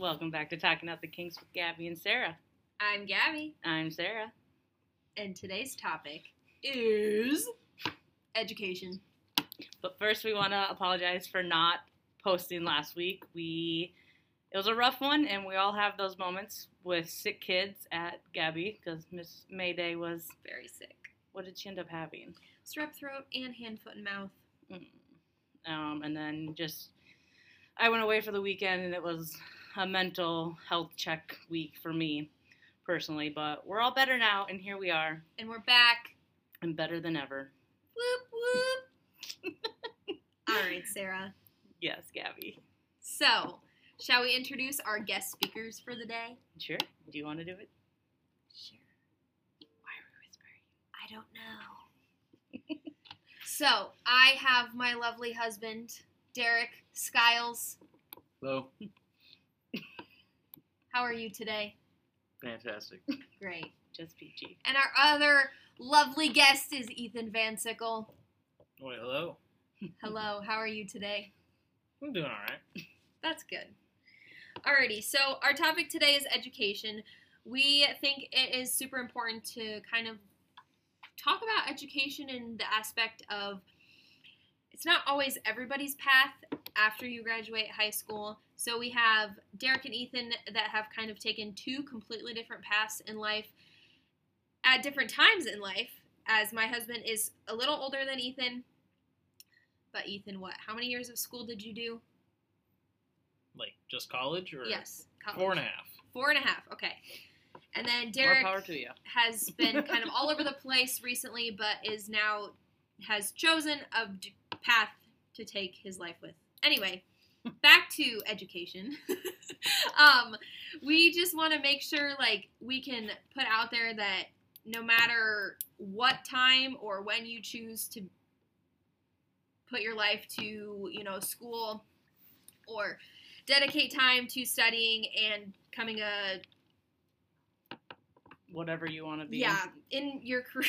Welcome back to Talking Out the Kinks with Gabby and Sarah. I'm Gabby, I'm Sarah. and today's topic is education. But first, we want to apologize for not posting last week. We it was a rough one, and we all have those moments with sick kids at Gabby because Miss Mayday was. Very sick. What did she end up having? Strep throat and hand, foot, and mouth. Um, and then just I went away for the weekend, and it was a mental health check week for me personally. But we're all better now, and here we are, And we're back. and better than ever. Whoop, whoop. All right, Sarah. Yes, Gabby. So, shall we introduce our guest speakers for the day? Sure. Do you want to do it? Sure. Why are we whispering? I don't know. so, I have my lovely husband, Derek Skiles. Hello. How are you today? Fantastic. Great. Just peachy. And our other lovely guest is Ethan Van Sickle. Wait, hello. Hello, how are you today? I'm doing all right. That's good. Alrighty, so our topic today is education. We think it is super important to kind of talk about education in the aspect of it's not always everybody's path after you graduate high school. So we have Derek and Ethan that have kind of taken two completely different paths in life at different times in life. As my husband is a little older than Ethan, but Ethan, what? How many years of school did you do? Like just college or Yes, college. four and a half. Four and a half. Okay. And then More Derek power to you. has been kind of all over the place recently, but is now has chosen a path to take his life with. Anyway, back to education. um, we just want to make sure, like, we can put out there that no matter what time or when you choose to put your life to, you know, school or dedicate time to studying and becoming a Whatever you want to be. yeah in your career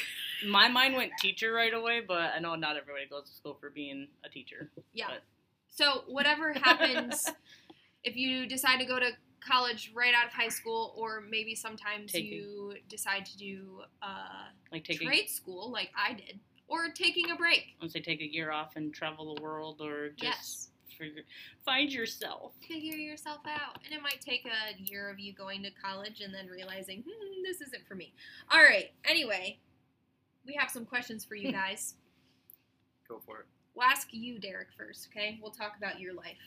My mind went teacher right away, but I know not everybody goes to school for being a teacher. yeah But- so whatever happens if you decide to go to college right out of high school or maybe sometimes Taking- you decide to do uh, Like take a, trade school like i did or taking a break. Once they take a year off and travel the world, or just yes. figure, find yourself. figure yourself out. And it might take a year of you going to college and then realizing hmm, this isn't for me. All right. Anyway we have some questions for you guys. Go for it. We'll ask you derek first okay we'll talk about your life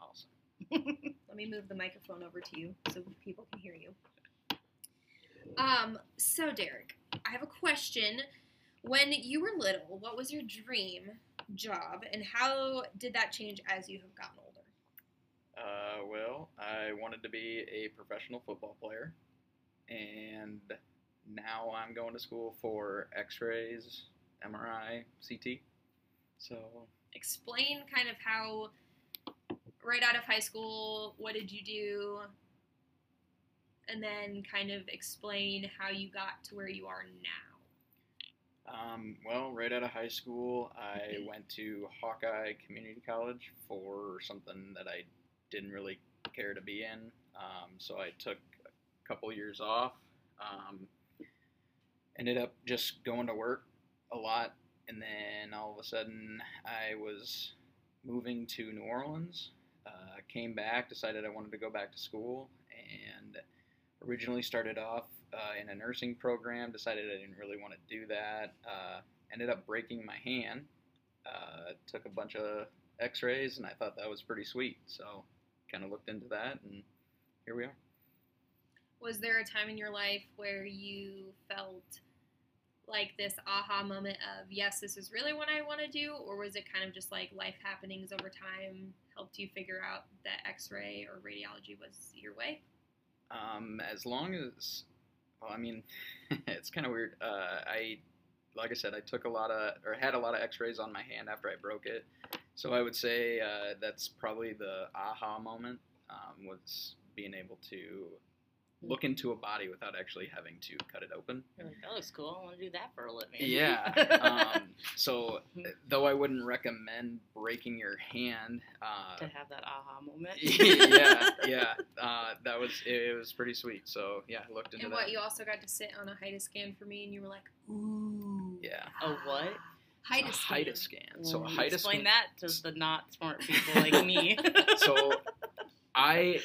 Awesome. Let me move the microphone over to you so people can hear you. Um, so Derek, I have a question. When you were little, what was your dream job and how did that change as you have gotten older? Uh, well, I wanted to be a professional football player, and now I'm going to school for X-rays, MRI, CT. So Explain kind of how right out of high school, what did you do? And then kind of explain how you got to where you are now. Um, well, right out of high school, I went to Hawkeye Community College for something that I didn't really care to be in. Um, so I took a couple years off. Um, ended up just going to work a lot, and then all of a sudden I was moving to New Orleans. Uh, came back, decided I wanted to go back to school, and originally started off uh, in a nursing program. Decided I didn't really want to do that. Uh, ended up breaking my hand. Uh, took a bunch of X-rays, and I thought that was pretty sweet. So, kind of looked into that, and here we are. Was there a time in your life where you felt like this aha moment of, yes, this is really what I want to do? Or was it kind of just like life happenings over time helped you figure out that x ray or radiology was your way? Um, as long as, well, I mean, it's kind of weird. Uh, I, like I said, I took a lot of, or had a lot of X-rays on my hand after I broke it. So I would say uh, that's probably the aha moment um, was being able to look into a body without actually having to cut it open. You're like, that looks cool. I want to do that for a living. Yeah. um, so, though I wouldn't recommend breaking your hand, uh, to have that aha moment. yeah, yeah, uh, that was it, it. was pretty sweet. So yeah, I looked into And that. what you also got to sit on a HIDA scan for me, and you were like, "Ooh." yeah, A what? HIDA a scan. HIDA scan. So a Mm, HIDA Explain scan. that to the not smart people like me. So I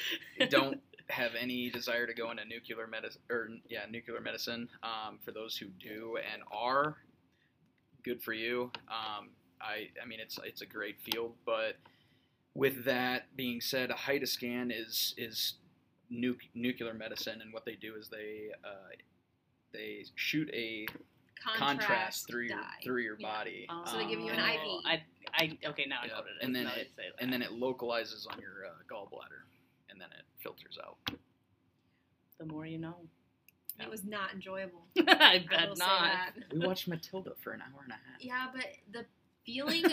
don't have any desire to go into nuclear medicine or yeah nuclear medicine um, for those who do and are good for you um, I, I mean it's it's a great field but with that being said a HIDA scan is is nu- nuclear medicine and what they do is they uh, they shoot a contrast, through your through your Yeah. body So they give you an Oh, IV. I, I, okay, now I Yeah, know what it is. and then now it- that you that. and then it localizes on your uh, gallbladder and then it filters out the more you know. It was not enjoyable. I I bet will not. we watched Matilda for an hour and a half Yeah, but the feeling of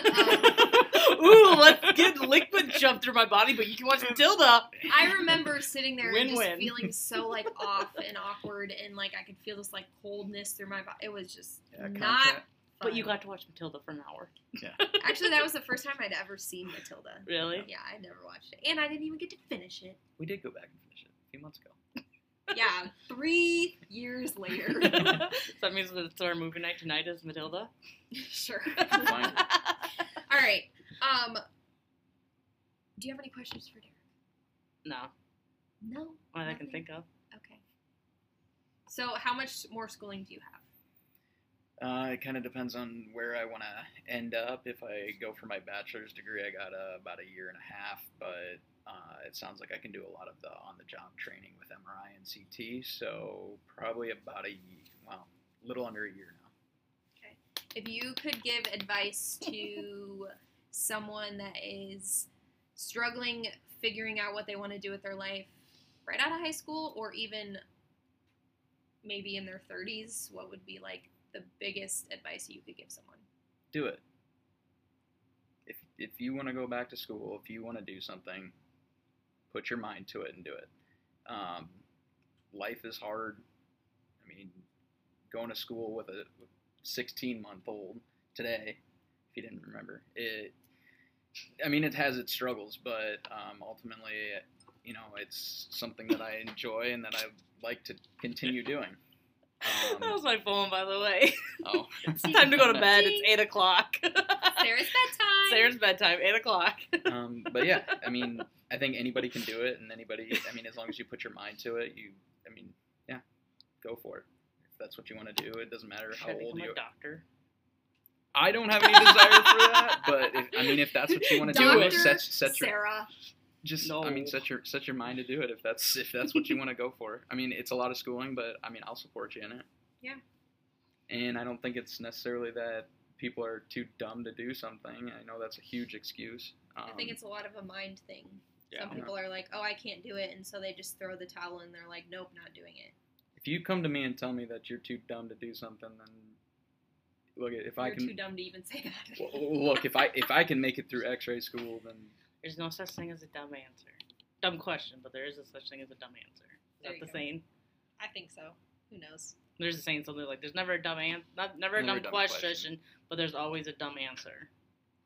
Ooh, let's get liquid jump through my body, but you can watch Matilda. I remember sitting there and just Win-win. feeling so like off and awkward, and like I could feel this like coldness through my body. It was just Yeah, not. Contact- But you got to watch Matilda for an hour. Yeah. actually that was the first time I'd ever seen Matilda. Really? Yeah, I never watched it, and I didn't even get to finish it. we did go back and finish it a few months ago Yeah, three years later. so that means that it's our movie night tonight is Matilda. sure. Fine. All right. Um, do you have any questions for Derek? no, No. not I can think of. Okay. So, how much more schooling do you have? Uh, it kind of depends on where I want to end up. If I go for my bachelor's degree, I got uh, about a year and a half, but uh, it sounds like I can do a lot of the on-the-job training with MRI and CT. So probably about a ye- well, a little under a year now. Okay. If you could give advice to someone that is struggling figuring out what they want to do with their life right out of high school or even maybe in their 30s, what would be like the biggest advice you could give someone? Do it. If if you want to go back to school, if you want to do something, put your mind to it and do it. Um, life is hard. I mean, going to school with a 16 month old today, if you didn't remember, it. I mean, it has its struggles, but um, ultimately, you know, it's something that I enjoy and that I like to continue doing. That Um, was my phone, by the way. oh, it's time to go to bed. It's eight o'clock. Sarah's bedtime. Sarah's bedtime, eight o'clock. um, but yeah, I mean, I think anybody can do it, and anybody, I mean, as long as you put your mind to it, you, I mean, yeah, go for it. If that's what you want to do, it doesn't matter how Should I old you. are. doctor? I don't have any desire for that, but if, I mean, if that's what you want to do, Doctor set set your Sarah. Just, No. I mean, set your set your mind to do it if that's if that's what you want to go for. I mean, it's a lot of schooling, but I mean, I'll support you in it. Yeah. And I don't think it's necessarily that people are too dumb to do something. I know that's a huge excuse. Um, I think it's a lot of a mind thing. Yeah. Some people are like, "Oh, I can't do it," and so they just throw the towel and they're like, "Nope, not doing it." if you come to me and tell me that you're too dumb to do something, then look if I You're can too dumb to even say that. well, look if I if I can make it through X-ray school, then There's no such thing as a dumb answer. Dumb question, but there is a such thing as a dumb answer. Is There that the go. saying? I think so. Who knows? There's a saying something like there's never a dumb answer, not never a Never dumb, a dumb question, question. but there's always a dumb answer.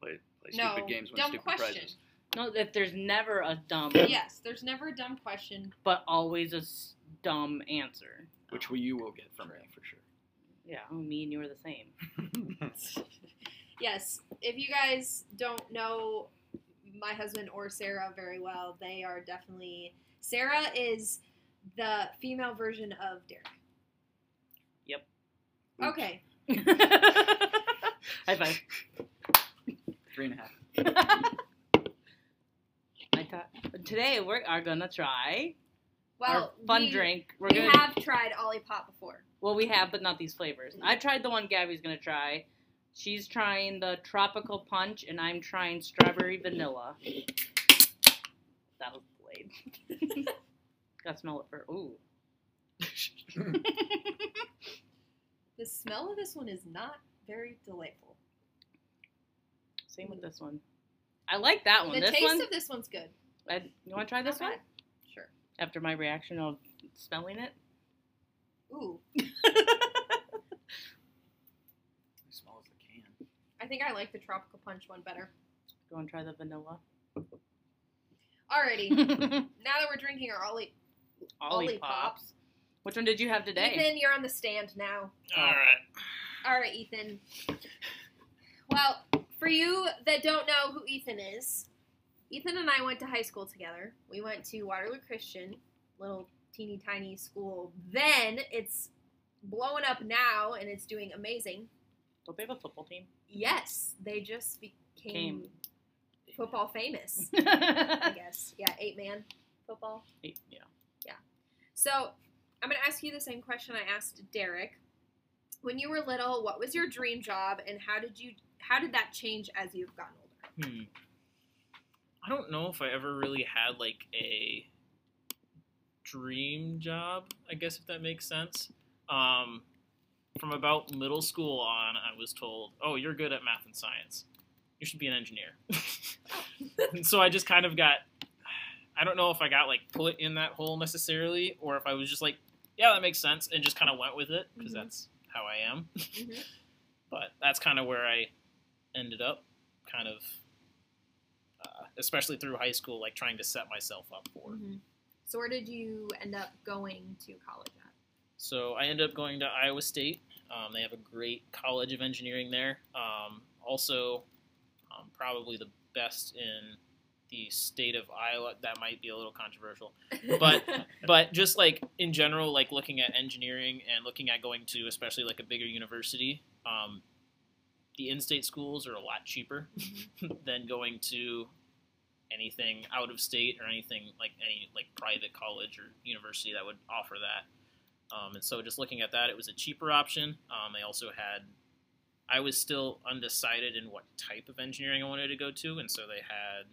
play, play No, stupid games, win dumb stupid question. prizes. No, that there's never a dumb, Yes, there's never a dumb question. but always a s- dumb answer. Which we, you will get from me for sure. Yeah, oh, me and you are the same. Yes, if you guys don't know my husband or Sarah very well, they are definitely. Sarah is the female version of Derek. Yep. Okay. High five. Three and a half. I thought today we are gonna try Well, our fun we, drink. We're we gonna have tried Olipop before. well, we have, but not these flavors. I tried the one Gabby's gonna try. She's trying the tropical punch, and I'm trying strawberry vanilla. That was delayed. Gotta smell it for ooh. The smell of this one is not very delightful. Same with this one. I like that one. The this taste one. of this one's good. I, you want to try this Not one? Sure. After my reaction of smelling it? Ooh, It smells the can. I think I like the tropical punch one better. Go and try the vanilla. Alrighty, now that we're drinking our Ollie, Ollie Pops. Which one did you have today? Ethan, you're on the stand now. All right. All right, Ethan. Well, for you that don't know who Ethan is, Ethan and I went to high school together. We went to Waterloo Christian, little teeny tiny school. Then it's blowing up now and it's doing amazing. Don't they have a football team? Yes, they just became Came. football famous, I guess. Yeah, eight man football. yeah. Yeah. So I'm going to ask you the same question I asked Derek. When you were little, what was your dream job, and how did you how did that change as you've gotten older? Hmm. I don't know if I ever really had like a dream job. I guess if that makes sense. Um, from about middle school on, I was told, "Oh, you're good at math and science. You should be an engineer." and so I just kind of got. I don't know if I got like put in that hole necessarily, or if I was just like, "Yeah, that makes sense," and just kind of went with it because Mhm. that's how I am. Mhm. but that's kind of where I ended up, kind of, uh, especially through high school, like trying to set myself up for. Mhm. So where did you end up going to college at? So I ended up going to Iowa State. Um, they have a great college of engineering there. Um, also, um, probably the best in the state of Iowa. That might be a little controversial, But- but just like in general, like looking at engineering and looking at going to especially like a bigger university, um, the in-state schools are a lot cheaper than going to anything out of state or anything like any like private college or university that would offer that. Um, and so just looking at that, it was a cheaper option. Um, they also had, I was still undecided in what type of engineering I wanted to go to, and so they had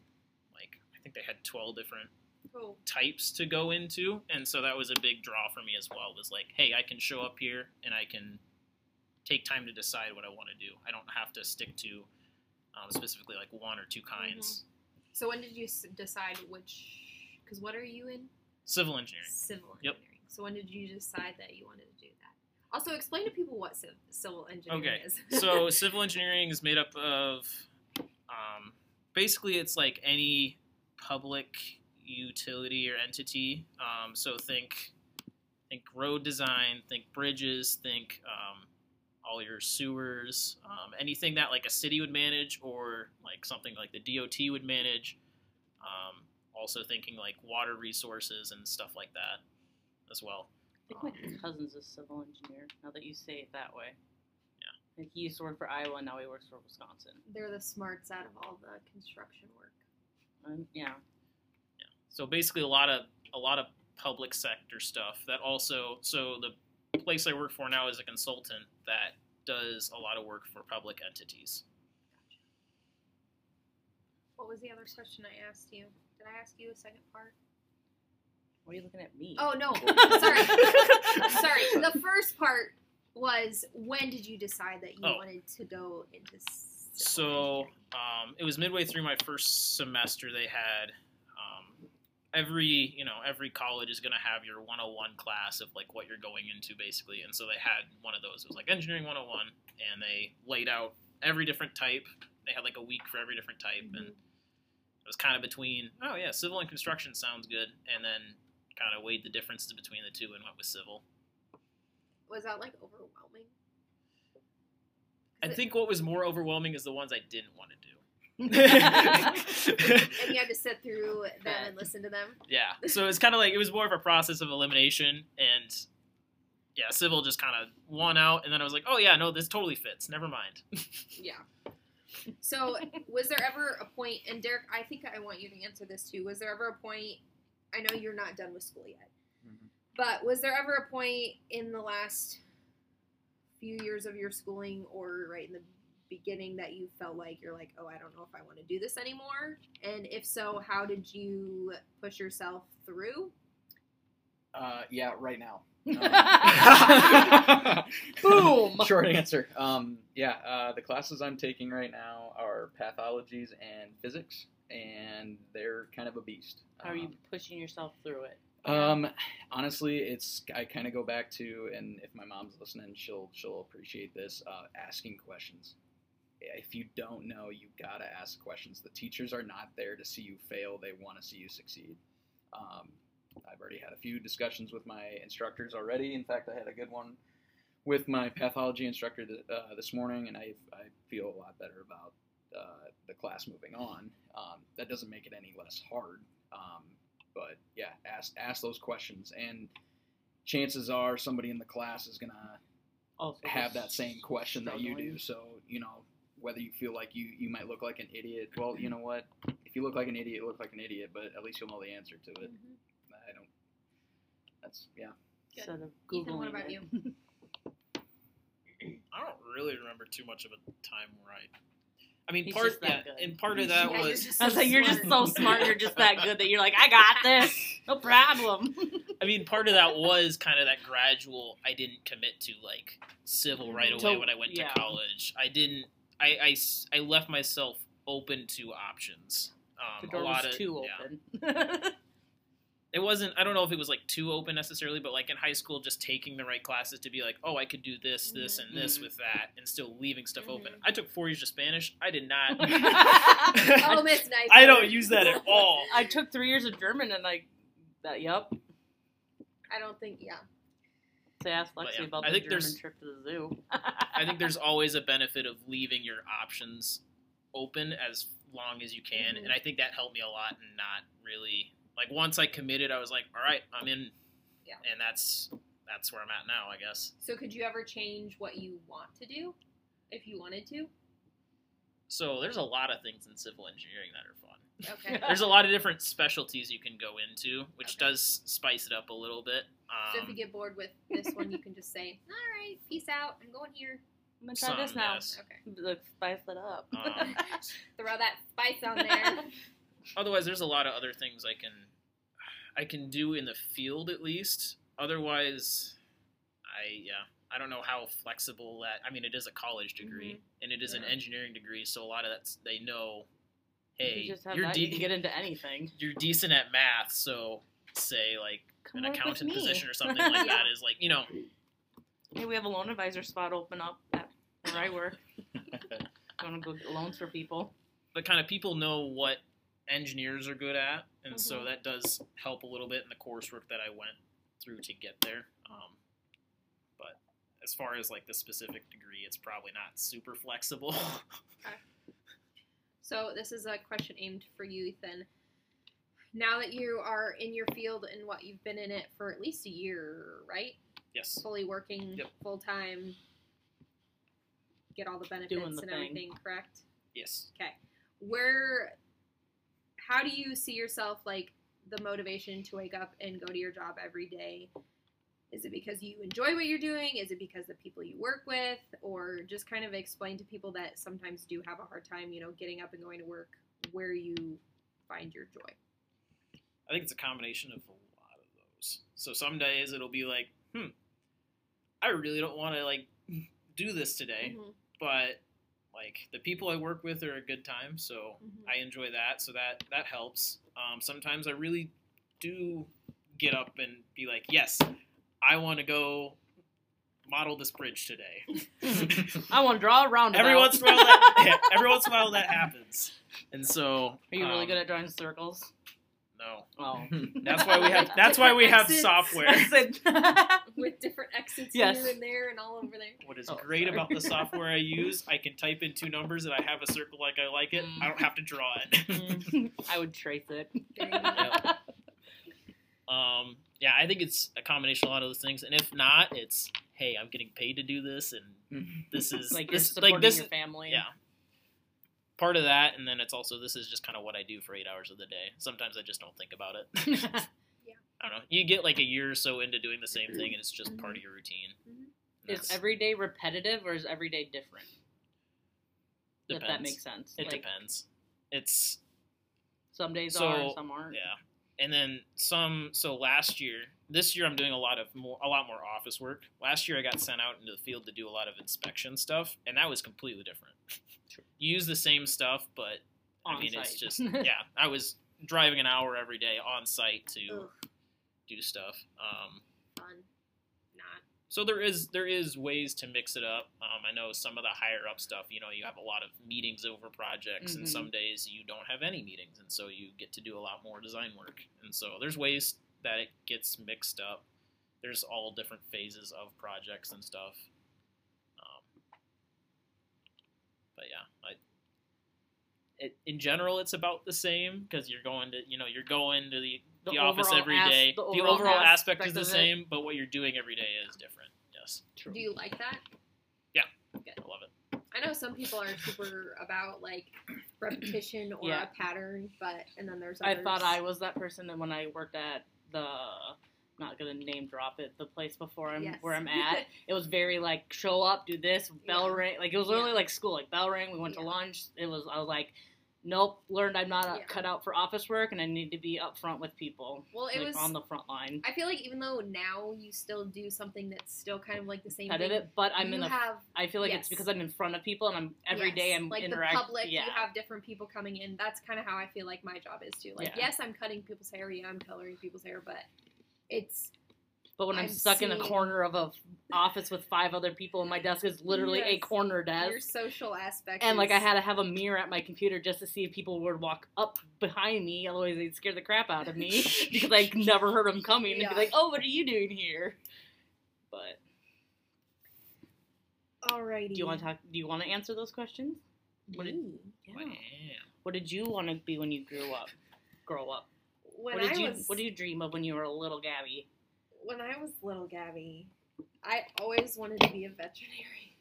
like I think they had twelve different cool. types to go into, and so that was a big draw for me as well. It Was like, hey, I can show up here and I can take time to decide what I want to do. I don't have to stick to um, specifically like one or two kinds. So when did you s- decide which? Because what are you in? Civil engineering. Civil Yep. So when did you decide that you wanted to do that? Also, explain to people what civ- civil engineering Okay, is. so civil engineering is made up of um, basically it's like any public utility or entity. Um, so think think road design, think bridges, think um, all your sewers, um, anything that like a city would manage or like something like the DOT would manage. Um, also thinking like water resources and stuff like that as well. I think my cousin's a civil engineer. Now that you say it that way. Yeah. Like he used to work for Iowa, and now he works for Wisconsin. They're the smarts out of all the construction work. Um, yeah. So basically, a lot of a lot of public sector stuff that also. So the place I work for now is a consultant that does a lot of work for public entities. What was the other question I asked you? Did I ask you a second part? Why are you looking at me? Oh no, sorry, sorry. The first part was when did you decide that you Oh. wanted to go into? So um, it was midway through my first semester. They had um, every you know every college is going to have your 101 class of like what you're going into basically, and so they had one of those. It was like engineering 101, and they laid out every different type. They had like a week for every different type, and it was kind of between oh yeah, civil and construction sounds good, and then kind of weighed the difference between the two and went with civil. was that like overwhelming? I it- think what was more overwhelming is the ones I didn't want to do. and you had to sit through them and listen to them. Yeah. So it's kind of like it was more of a process of elimination, and yeah, civil just kind of won out, and then I was like, oh yeah, no, this totally fits. Never mind. Yeah. So, was there ever a point, and Derek, I think I want you to answer this too. Was there ever a point? I know you're not done with school yet, Mhm. but was there ever a point in the last few years of your schooling, or right in the beginning, that you felt like you're like, oh, I don't know if I want to do this anymore? And if so, how did you push yourself through? Uh, yeah, right now. Boom. Short answer. Um, yeah, uh, the classes I'm taking right now are pathologies and physics, and they're kind of a beast. How are you Um, pushing yourself through it? Um, honestly, it's I kind of go back to, and if my mom's listening, she'll she'll appreciate this. Uh, asking questions. If you don't know, you gotta ask questions. The teachers are not there to see you fail; they want to see you succeed. Um, I've already had a few discussions with my instructors already. In fact, I had a good one with my pathology instructor th- uh, this morning, and I I feel a lot better about uh, the class moving on. Um, that doesn't make it any less hard. Um, but yeah, ask ask those questions, and chances are somebody in the class is gonna Also have that same question that you do. So you know whether you feel like you you might look like an idiot. Well, you know what? If you look like an idiot, look like an idiot, but at least you'll know the answer to it. Mhm. I don't. That's yeah. Good. Instead of Ethan, what Googling about it. you? I don't really remember too much of a time where I. I mean, He's part just that yeah, good. and part of that Yeah, was. just I was like, you're just so smart. smart. You're just that good that you're like, I got this. No problem. I mean, part of that was kind of that gradual. I didn't commit to like civil right away So, when I went yeah. to college. I didn't. I, I I left myself open to options. Um, the door a lot was of, too yeah. open. It wasn't. I don't know if it was like too open necessarily, but like in high school, just taking the right classes to be like, oh, I could do this, this, and this Mhm. with that, and still leaving stuff open. Mhm. I took four years of Spanish. I did not. Oh, Miss Nice. I don't use that at all. I took three years of German and like that. Yup. I don't think. Yeah. So ask Lexi yeah, about I the think German there's- trip to the zoo. I think there's always a benefit of leaving your options open as long as you can, Mhm. and I think that helped me a lot. And not really like once I committed, I was like, all right, I'm in. Yeah. And that's that's where I'm at now, I guess. So could you ever change what you want to do, if you wanted to? So there's a lot of things in civil engineering that are fun. Okay. There's a lot of different specialties you can go into, which Okay. does spice it up a little bit. so if Um, you get bored with this one, you can just say, "All right, peace out. I'm going here." I'm gonna try this now. yes. Okay. Like spice it up. Um, Throw that spice on there. Otherwise there's a lot of other things i can i can do in the field at least otherwise i yeah i don't know how flexible that i mean it is a college degree and it is an Mm-hmm. Engineering degree so a lot of that's they know hey you just have you're, that, de- you get into anything. you're decent at math so say like Come an work accountant position or something like that is like you know Hey, we have a loan advisor spot open up at where I work. I want to go get loans for people. but kind of people know what engineers are good at, and so Mhm. that does help a little bit in the coursework that I went through to get there. Um, but as far as like the specific degree, it's probably not super flexible. Okay. So this is a question aimed for you, Ethan. Now that you are in your field and what you've been in it for at least a year, right? yes. Fully working Yep. full time, get all the benefits Doing the and thing. everything, correct? Yes. Okay. Where, how do you see yourself like the motivation to wake up and go to your job every day? Is it because you enjoy what you're doing? Is it because the people you work with? Or just kind of explain to people that sometimes do have a hard time, you know, getting up and going to work where you find your joy? I think it's a combination of a lot of those. So some days it'll be like, hmm, I really don't want to like do this today, Mhm, but like the people I work with are a good time, so mhm. I enjoy that, so that that helps. Um, sometimes I really do get up and be like, yes, I want to go model this bridge today. I want to draw a roundabout. every once in a while, that, yeah, every once in a while that happens, and so Are you really um, good at drawing circles? No, Oh. that's why we have that's why we have software. With different exits Yes. here and there and all over there. What is Oh, great sorry. about the software I use, I can type in two numbers and I have a circle like I like it. I don't have to draw it. Mm, I would trace it. There you go. Yeah. Um, yeah, I think it's a combination of a lot of those things, and if not, it's hey, I'm getting paid to do this, and this is like you're this supporting like this your family. yeah. Part of that, and then it's also this is just kind of what I do for eight hours of the day. Sometimes I just don't think about it. I don't know. You get like a year or so into doing the same thing, and it's just part of your routine. Mhm. Is every day repetitive or is every day different? If that makes sense. It like, depends. It's Some days So, are, some aren't. Yeah, and then some. So last year, this year I'm doing a lot of more, a lot more office work. Last year I got sent out into the field to do a lot of inspection stuff, and that was completely different. You use the same stuff, but I On mean it's just yeah. I was driving an hour every day on site to Ugh. do stuff. Um, Fun. Not. so there is there is ways to mix it up. Um, I know some of the higher up stuff. You know, you have a lot of meetings over projects, and Mhm. some days you don't have any meetings, and so you get to do a lot more design work. And so there's ways that it gets mixed up. There's all different phases of projects and stuff. Um, but yeah, I. It, in general, it's about the same because you're going to, you know, you're going to the, the, The office overall every as- day. the The overall overall aspect, aspect is the of it. same, but what you're doing every day is different. Yes, True. Do you like that? Yeah. I love it. I know some people are super about like repetition or Yeah. a pattern, but and then there's I others. thought I was that person, and when I worked at the, not gonna name drop it, the place before I'm Yes. where I'm at, it was very like show up, do this, bell Yeah. ring, like it was literally Yeah. like school, like bell ring. We went to lunch. It was I was like, nope, learned I'm not Yeah. cut out for office work, and I need to be up front with people, Well, it like was. on the front line. I feel like even though now you still do something that's still kind of like the same it, but I'm in the. have I feel like yes. it's because I'm in front of people, and I'm every day yes, I'm like interact. the public. yeah. You have different people coming in. That's kind of how I feel like my job is too. Like, Yeah. yes, I'm cutting people's hair. Yeah, I'm coloring people's hair, but it's But when I'm, I'm stuck in a corner of a office with five other people, and my desk is literally a Yes. corner your desk, social aspect. and like I had to have a mirror at my computer just to see if people would walk up behind me, otherwise they'd scare the crap out of me because I never heard them coming and be like, "Oh, what are you doing here?" But Alrighty. do you want to talk? Do you want to answer those questions? What did- Yeah. What did you want to be when you grew up? Grow up. When what did I you was What did you dream of when you were a little Gabby? when I was little, Gabby, I always wanted to be a veterinarian.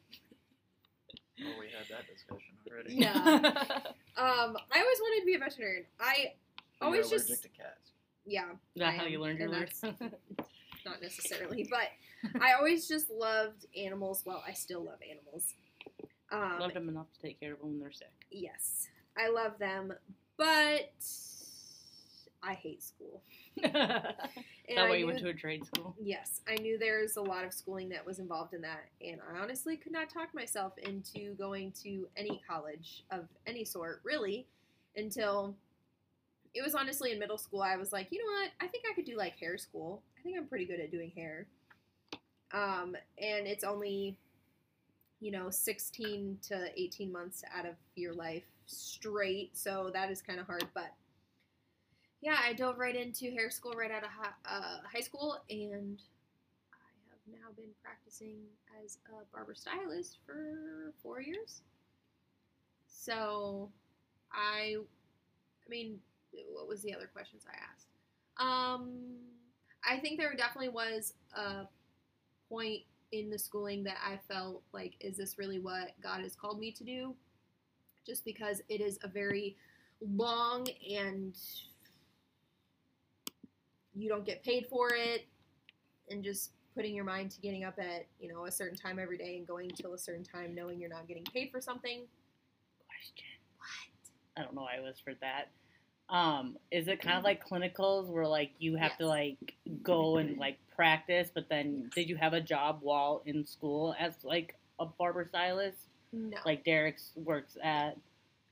Oh, we had that discussion already. Yeah. Um, I always wanted to be a veterinarian. I You're always allergic just to cats. yeah, Is that I how you learned your and words? that's- not necessarily, but I always just loved animals. Well, I still love animals. Um, Loved them enough to take care of them when they're sick. yes, I love them, but I hate school. that way you went to a trade school. Yes, I knew there's a lot of schooling that was involved in that, and I honestly could not talk myself into going to any college of any sort, really, until it was honestly in middle school. I was like, you know what? I think I could do like hair school. I think I'm pretty good at doing hair. Um, and it's only, you know, 16 to 18 months out of your life straight, so that is kind of hard, but yeah, I dove right into hair school right out of hi- uh, high school, and I have now been practicing as a barber stylist for four years. So, I, I mean, what was the other questions I asked? Um, I think there definitely was a point in the schooling that I felt like, is this really what God has called me to do? Just because it is a very long and you don't get paid for it and just putting your mind to getting up at you know a certain time every day and going till a certain time knowing you're not getting paid for something Question. What? I don't know. Why I whispered that. Um, is it kind of like clinicals where like you have to like go and like practice, but then did you have a job while in school as like a barber stylist, no like Derek's works at?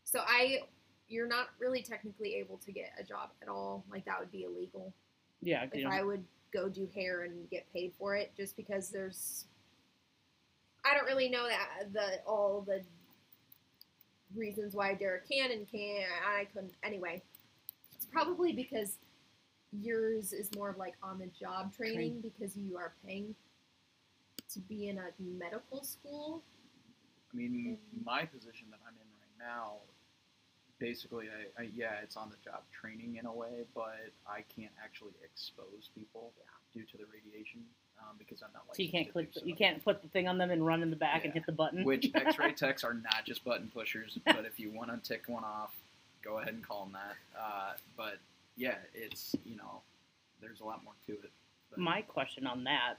so i you're not really technically able to get a job at all like that would be illegal Yeah, 'cause you if know, i would go do hair and get paid for it just because there's i don't really know that the all the reasons why derek can and can't i couldn't anyway. It's probably because yours is more of like on the job training because you are paying to be in a medical school. I mean, Mhm. my position that I'm in right now, basically, I, I yeah, it's on the job training in a way, but I can't actually expose people due to the radiation um, because I'm not like so you can't click. The, you can't put the thing on them and run in the back and hit the button. Which X-ray techs are not just button pushers, but if you want to tick one off, go ahead and call them that. Uh, but yeah, it's you know, there's a lot more to it. But My question on that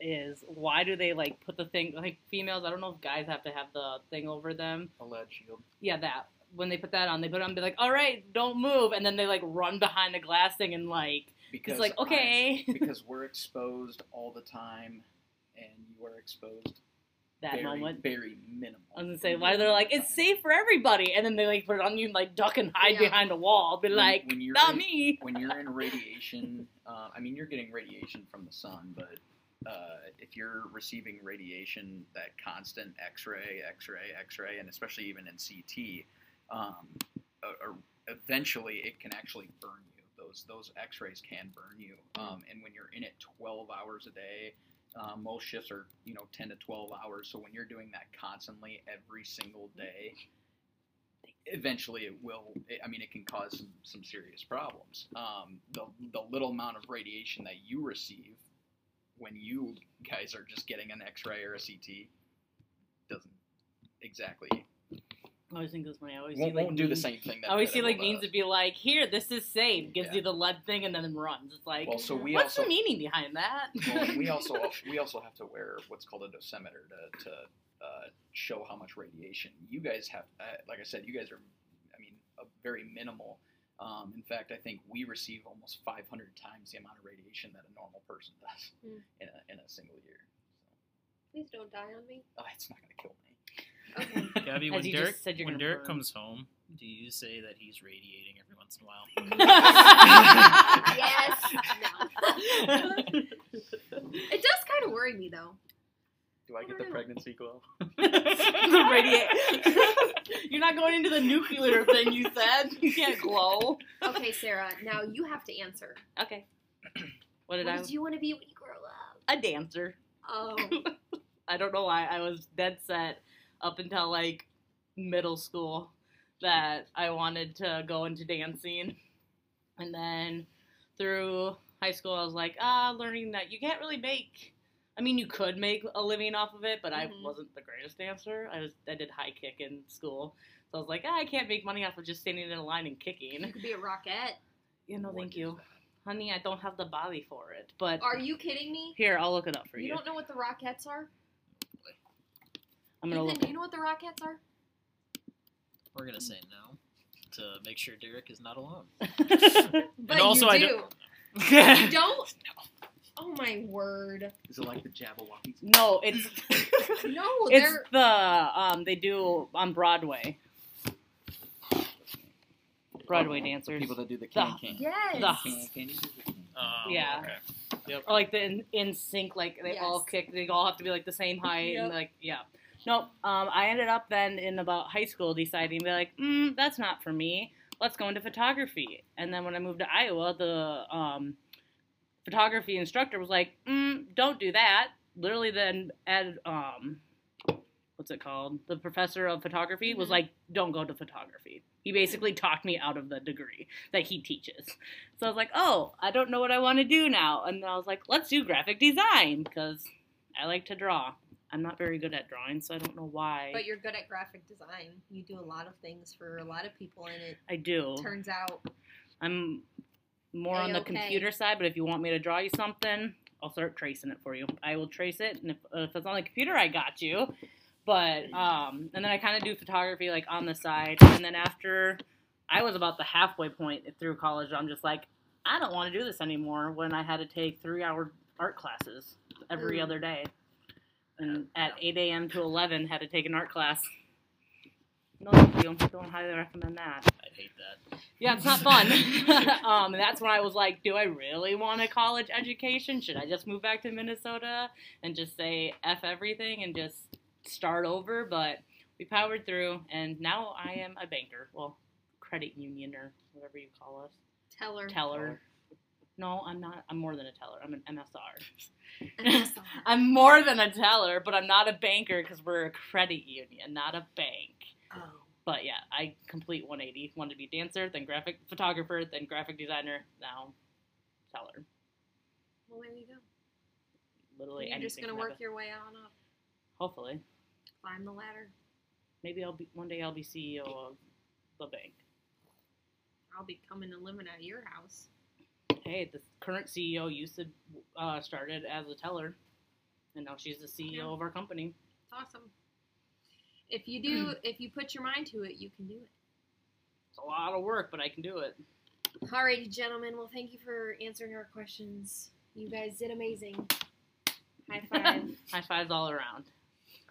is why do they like put the thing like females? I don't know if guys have to have the thing over them. a lead shield. Yeah, that when they put that on, they put it on, be like, "All right, don't move," and then they like run behind the glass thing and like Because it's like I- okay, because we're exposed all the time, and you are exposed that very, moment. very minimal. I was gonna say why they're like it's safe for everybody, and then they like put it on you and like duck and hide Yeah. behind a wall, be When- like, when you're not in- me. when you're in radiation, uh, I mean, you're getting radiation from the sun, but uh, if you're receiving radiation, that constant X-ray, X-ray, X-ray, and especially even in CT, um, uh, uh, eventually it can actually burn you. Those those X-rays can burn you, um, and when you're in it 12 hours a day. Uh, most shifts are, you know, 10 to 12 hours. So when you're doing that constantly every single day, eventually it will i mean it can cause some, some serious problems um, the, the little amount of radiation that you receive when you guys are just getting an x-ray or a ct doesn't exactly I always think this funny. I always won't, see like won't do the same thing that I always that see like memes uh, to be like, "Here, this is safe." Gives Yeah. you the lead thing and then runs. It's like, well so we what's also the meaning behind that? well, we also we also have to wear what's called a dosimeter to, to uh, show how much radiation you guys have. Uh, like I said, you guys are, I mean, a very minimal. Um, in fact, I think we receive almost 500 times the amount of radiation that a normal person does Hmm. in, a, in a single year. Please don't die on me. Oh, it's not going to kill me. Okay. Gabby, As when Derek said you're when gonna Derek burn. comes home, do you say that he's radiating every once in a while? yes. No. It does kind of worry me though. Do I get the don't pregnancy glow? the radiate. You're not going into the nuclear thing. You said you can't glow. Okay, Sarah. Now you have to answer. Okay. What did what I? did you want to be when you grow up? A dancer. Oh, I don't know why I was dead set up until like middle school that I wanted to go into dancing. And then through high school, I was like, ah, learning that you can't really make. I mean, you could make a living off of it, but I Mhm. wasn't the greatest dancer. I was I did high kick in school, so I was like, ah, I can't make money off of just standing in a line and kicking. you could be a rockette. You know, What thank is you, honey. I don't have the body for it, but Are you kidding me? here I'll look it up for You you. don't know what the rockettes are? I'm gonna Ethan, look. do you know what the rockettes are? We're gonna say no to make sure Derek is not alone. But and also, you I do. don't. You don't? Oh my word! Is it like the Jabbawockeez? no, it's No, it's they're the um they do on Broadway. Broadway dancers. People that do the The- can can. yes. The- Can can you do the can? Um, Yeah. okay. Or like the in, in sync, like they all kick. They all have to be like the same height, Yep. and like yeah. Nope. Um, I ended up then in about high school deciding to be like, mm, that's not for me. Let's go into photography. And then when I moved to Iowa, the um, photography instructor was like, mm, don't do that. Literally, then ed um, what's it called? The professor of photography was Mhm. like, don't go to photography. He basically talked me out of the degree that he teaches. So I was like, oh, I don't know what I want to do now. And I was like, let's do graphic design because I like to draw. I'm not very good at drawing, so I don't know why. But you're good at graphic design. You do a lot of things for a lot of people, and it I do. turns out I'm more on the computer side, but if you want me to draw you something, I'll start tracing it for you. I will trace it, and if, if it's on the computer, I got you. But um, and then I kind of do photography like on the side, and then after I was about the halfway point through college, I'm just like, I don't want to do this anymore. When I had to take three hour art classes every Ooh. other day, and at 8 a.m. to 11, had to take an art class. No, thank you. Don't highly recommend that. I hate that. Yeah, it's not fun. um, that's when I was like, do I really want a college education? Should I just move back to Minnesota and just say F everything and just start over? But we powered through, and now I am a banker. Well, credit union or whatever you call us. teller. Teller. No, I'm not. I'm more than a teller. I'm an MSR. And that's all. I'm more than a teller, but I'm not a banker because we're a credit union, not a bank. oh. But yeah, I complete 180. Wanted to be dancer, then graphic photographer, then graphic designer, now teller. Well, there you go. Literally You're just gonna work happen. your way on up, Hopefully, climb the ladder. maybe I'll be one day. I'll be CEO of the bank. I'll be coming and living at your house. Hey, the current CEO used to uh, started as a teller, and now she's the CEO Yeah. of our company. It's awesome. If you do, if you put your mind to it, you can do it. It's a lot of work, but I can do it. Alrighty, gentlemen. Well, thank you for answering our questions. You guys did amazing. High five. High fives all around.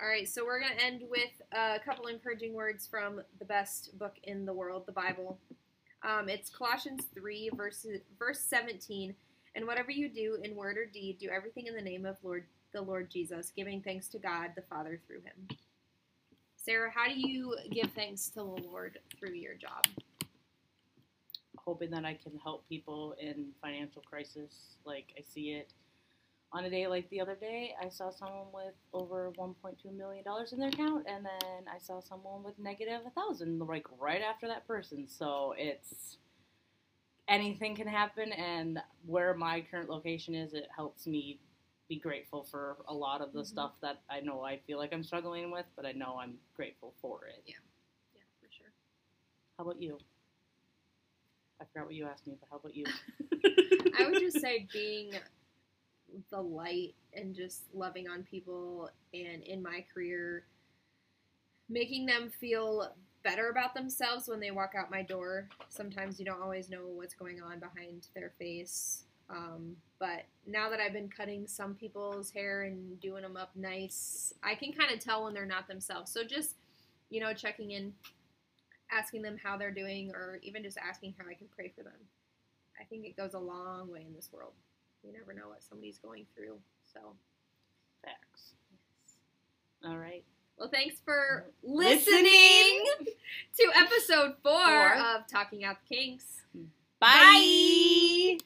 All right, so we're going to end with a couple encouraging words from the best book in the world, the Bible. Um, it's Colossians 3, verse, verse 17. And whatever you do in word or deed, do everything in the name of Lord the Lord Jesus, giving thanks to God the Father through him. Sarah, how do you give thanks to the Lord through your job? Hoping that I can help people in financial crisis. Like I see it on a day like the other day, I saw someone with over 1.2 million dollars in their account, and then I saw someone with negative a thousand, like right after that person. So it's anything can happen, and where my current location is, it helps me be grateful for a lot of the Mhm. stuff that I know I feel like I'm struggling with, but I know I'm grateful for it. Yeah. Yeah, for sure. How about you? I forgot what you asked me, but how about you? I would just say being the light and just loving on people and in my career making them feel better about themselves when they walk out my door. Sometimes you don't always know what's going on behind their face. Um, but now that I've been cutting some people's hair and doing them up nice, I can kind of tell when they're not themselves. So just, you know, checking in, asking them how they're doing, or even just asking how I can pray for them. I think it goes a long way in this world. You never know what somebody's going through. So, Facts. All right. well, thanks for Listening. listening to episode four, Four. of Talking Out the Kinks. Bye.